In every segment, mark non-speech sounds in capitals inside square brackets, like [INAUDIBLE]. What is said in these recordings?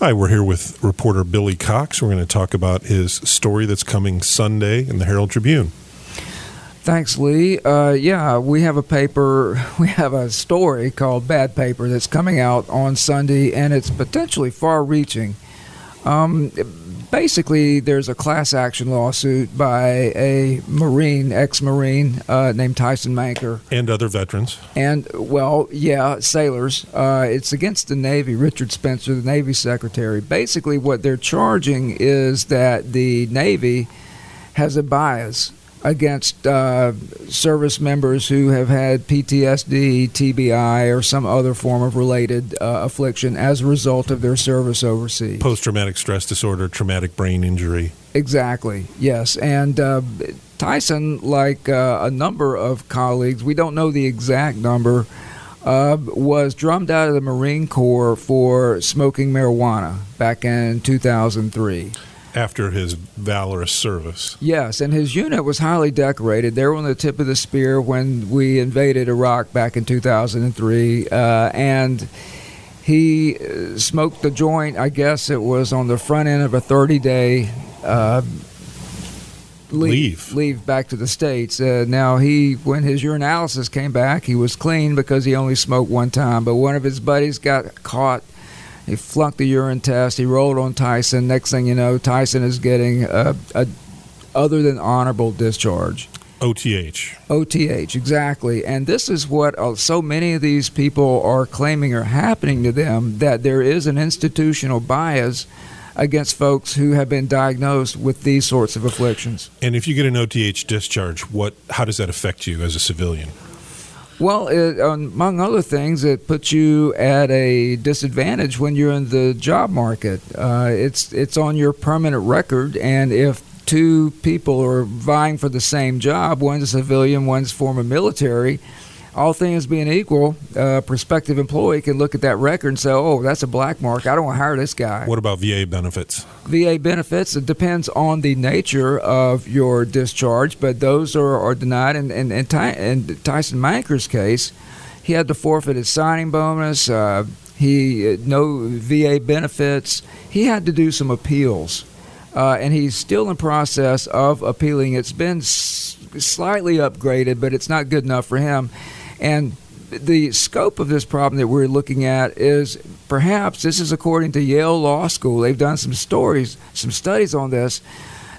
Hi, we're here with reporter Billy Cox. We're going to talk about his story that's coming Sunday in the Herald Tribune. Thanks, Lee. Uh, yeah, we have a paper, [LAUGHS] we have a story called Bad Paper that's coming out on Sunday, and it's potentially far reaching. Um, basically, there's a class action lawsuit by a Marine, ex Marine, uh, named Tyson Manker. And other veterans. And, well, yeah, sailors. Uh, it's against the Navy, Richard Spencer, the Navy Secretary. Basically, what they're charging is that the Navy has a bias against uh, service members who have had PTSD, TBI, or some other form of related uh, affliction as a result of their service overseas. Post traumatic stress disorder, traumatic brain injury. Exactly, yes. And uh, Tyson, like uh, a number of colleagues, we don't know the exact number. Uh, was drummed out of the Marine Corps for smoking marijuana back in 2003 after his valorous service. Yes, and his unit was highly decorated. They were on the tip of the spear when we invaded Iraq back in 2003, uh, and he uh, smoked the joint. I guess it was on the front end of a 30-day. Uh, leave, leave back to the states. Uh, now he, when his urinalysis came back, he was clean because he only smoked one time. But one of his buddies got caught he flunked the urine test. He rolled on Tyson. Next thing you know, Tyson is getting a, a other than honorable discharge. OTH. OTH, exactly. And this is what uh, so many of these people are claiming are happening to them that there is an institutional bias against folks who have been diagnosed with these sorts of afflictions. And if you get an OTH discharge, what how does that affect you as a civilian? Well, it, among other things, it puts you at a disadvantage when you're in the job market. Uh, it's it's on your permanent record, and if two people are vying for the same job, one's a civilian, one's former military, all things being equal, a prospective employee can look at that record and say, "Oh, that's a black mark. I don't want to hire this guy." What about VA benefits? VA benefits. It depends on the nature of your discharge, but those are, are denied. And in, in, Ty, in, Tyson Manker's case, he had to forfeit his signing bonus. Uh, he no VA benefits. He had to do some appeals, uh, and he's still in process of appealing. It's been s- slightly upgraded, but it's not good enough for him and the scope of this problem that we're looking at is perhaps this is according to Yale Law School. They've done some stories, some studies on this.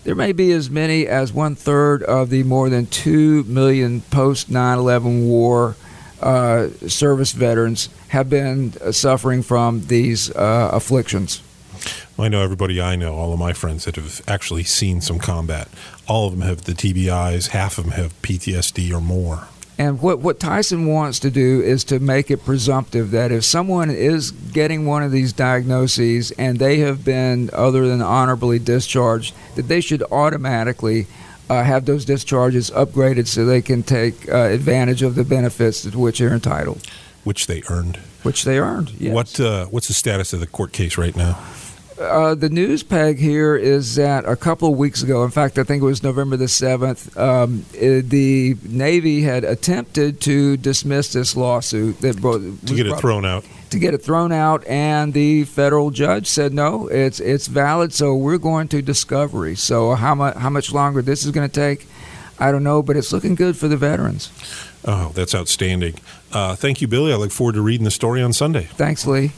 There may be as many as one third of the more than 2 million post 9 11 war uh, service veterans have been uh, suffering from these uh, afflictions. I know everybody I know, all of my friends that have actually seen some combat. All of them have the TBIs, half of them have PTSD or more. And what, what Tyson wants to do is to make it presumptive that if someone is getting one of these diagnoses and they have been other than honorably discharged, that they should automatically uh, have those discharges upgraded so they can take uh, advantage of the benefits to which they're entitled. Which they earned. Which they earned, yes. What, uh, what's the status of the court case right now? Uh, the news peg here is that a couple of weeks ago, in fact, I think it was November the 7th, um, it, the Navy had attempted to dismiss this lawsuit. That to get it thrown out. To get it thrown out, and the federal judge said no, it's it's valid. So we're going to discovery. So how much how much longer this is going to take, I don't know, but it's looking good for the veterans. Oh, that's outstanding. Uh, thank you, Billy. I look forward to reading the story on Sunday. Thanks, Lee.